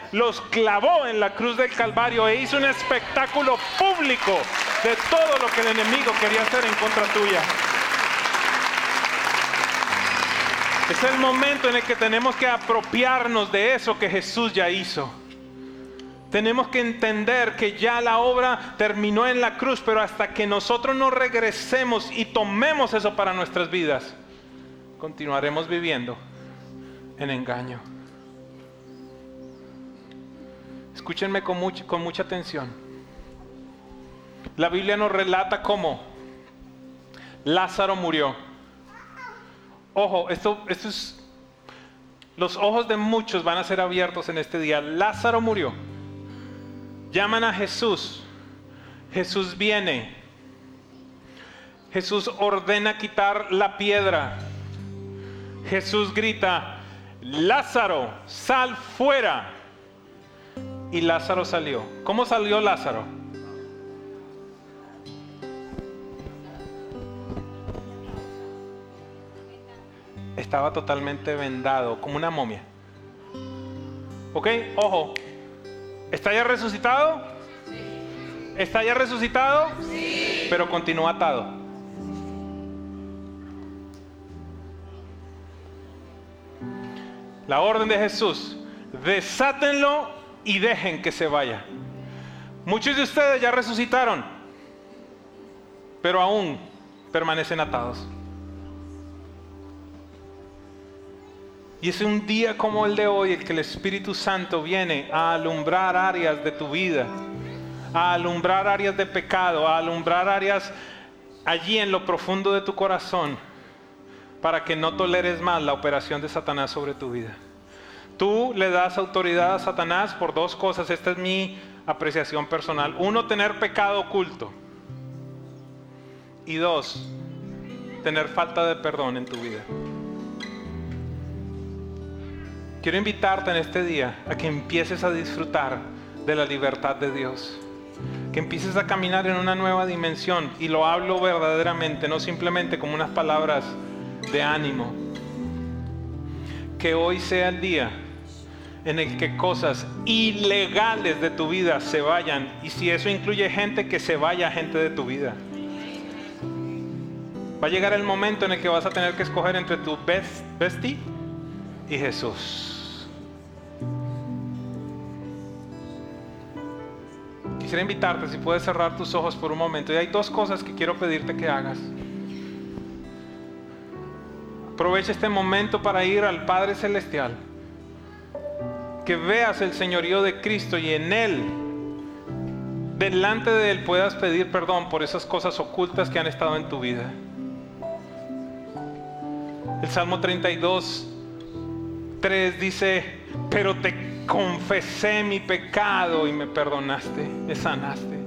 clavó en la cruz del Calvario e hizo un espectáculo público de todo lo que el enemigo quería hacer en contra tuya. Es el momento en el que tenemos que apropiarnos de eso que Jesús ya hizo. Tenemos que entender que ya la obra terminó en la cruz, pero hasta que nosotros no regresemos y tomemos eso para nuestras vidas, continuaremos viviendo en engaño. Escúchenme con, mucha atención. La Biblia nos relata cómo Lázaro murió. Ojo, esto, esto es... Los ojos de muchos van a ser abiertos en este día. Lázaro murió. Llaman a Jesús. Jesús viene. Jesús ordena quitar la piedra. Jesús grita, Lázaro, sal fuera y Lázaro salió. ¿Cómo salió Lázaro? Estaba totalmente vendado, como una momia. ¿Ok? Ojo. ¿Está ya resucitado? ¿Está ya resucitado? Sí. Pero continúa atado. La orden de Jesús, desátenlo y dejen que se vaya. Muchos de ustedes ya resucitaron, pero aún permanecen atados. Y es un día como el de hoy el que el Espíritu Santo viene a alumbrar áreas de tu vida, a alumbrar áreas de pecado, a alumbrar áreas allí en lo profundo de tu corazón, para que no toleres más la operación de Satanás sobre tu vida. Tú le das autoridad a Satanás por dos cosas. Esta es mi apreciación personal. Uno, tener pecado oculto. Y dos, tener falta de perdón en tu vida. Quiero invitarte en este día a que empieces a disfrutar de la libertad de Dios. Que empieces a caminar en una nueva dimensión. Y lo hablo verdaderamente, no simplemente como unas palabras de ánimo. Que hoy sea el día en el que cosas ilegales de tu vida se vayan. Y si eso incluye gente, que se vaya gente de tu vida. Va a llegar el momento en el que vas a tener que escoger entre tu best, bestie y Jesús. Quisiera invitarte, si puedes cerrar tus ojos por un momento. Y hay dos cosas que quiero pedirte que hagas. Aprovecha este momento para ir al Padre Celestial que veas el señorío de Cristo y en Él, delante de Él puedas pedir perdón por esas cosas ocultas que han estado en tu vida. El Salmo 32, 3 dice, pero te confesé mi pecado y me perdonaste, me sanaste.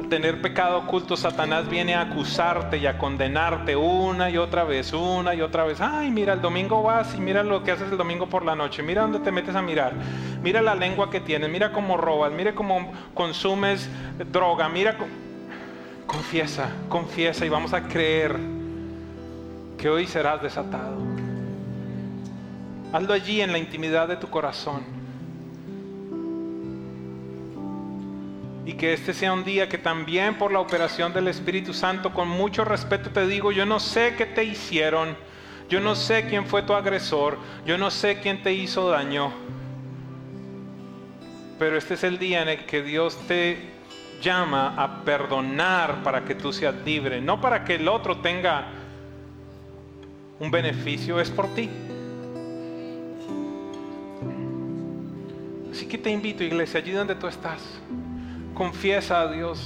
Al tener pecado oculto, Satanás viene a acusarte y a condenarte una y otra vez, una y otra vez. Ay, mira, el domingo vas y mira lo que haces el domingo por la noche. Mira dónde te metes a mirar. Mira la lengua que tienes. Mira cómo robas. Mira cómo consumes droga. Mira. Confiesa, confiesa y vamos a creer que hoy serás desatado. Hazlo allí en la intimidad de tu corazón. Y que este sea un día que también por la operación del Espíritu Santo, con mucho respeto te digo, yo no sé qué te hicieron, yo no sé quién fue tu agresor, yo no sé quién te hizo daño, pero este es el día en el que Dios te llama a perdonar para que tú seas libre, no para que el otro tenga un beneficio, es por ti. Así que te invito, iglesia, allí donde tú estás confiesa a Dios.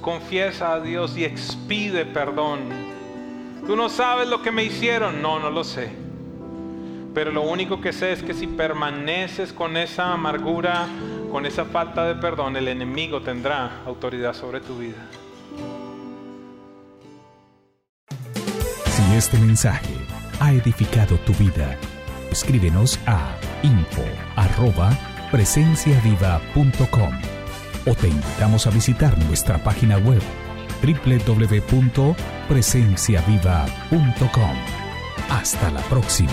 Confiesa a Dios y expide perdón. Tú no sabes lo que me hicieron. No, no lo sé. Pero lo único que sé es que si permaneces con esa amargura, con esa falta de perdón, el enemigo tendrá autoridad sobre tu vida. Si este mensaje ha edificado tu vida, escríbenos a info o te invitamos a visitar nuestra página web www.presenciaviva.com. Hasta la próxima.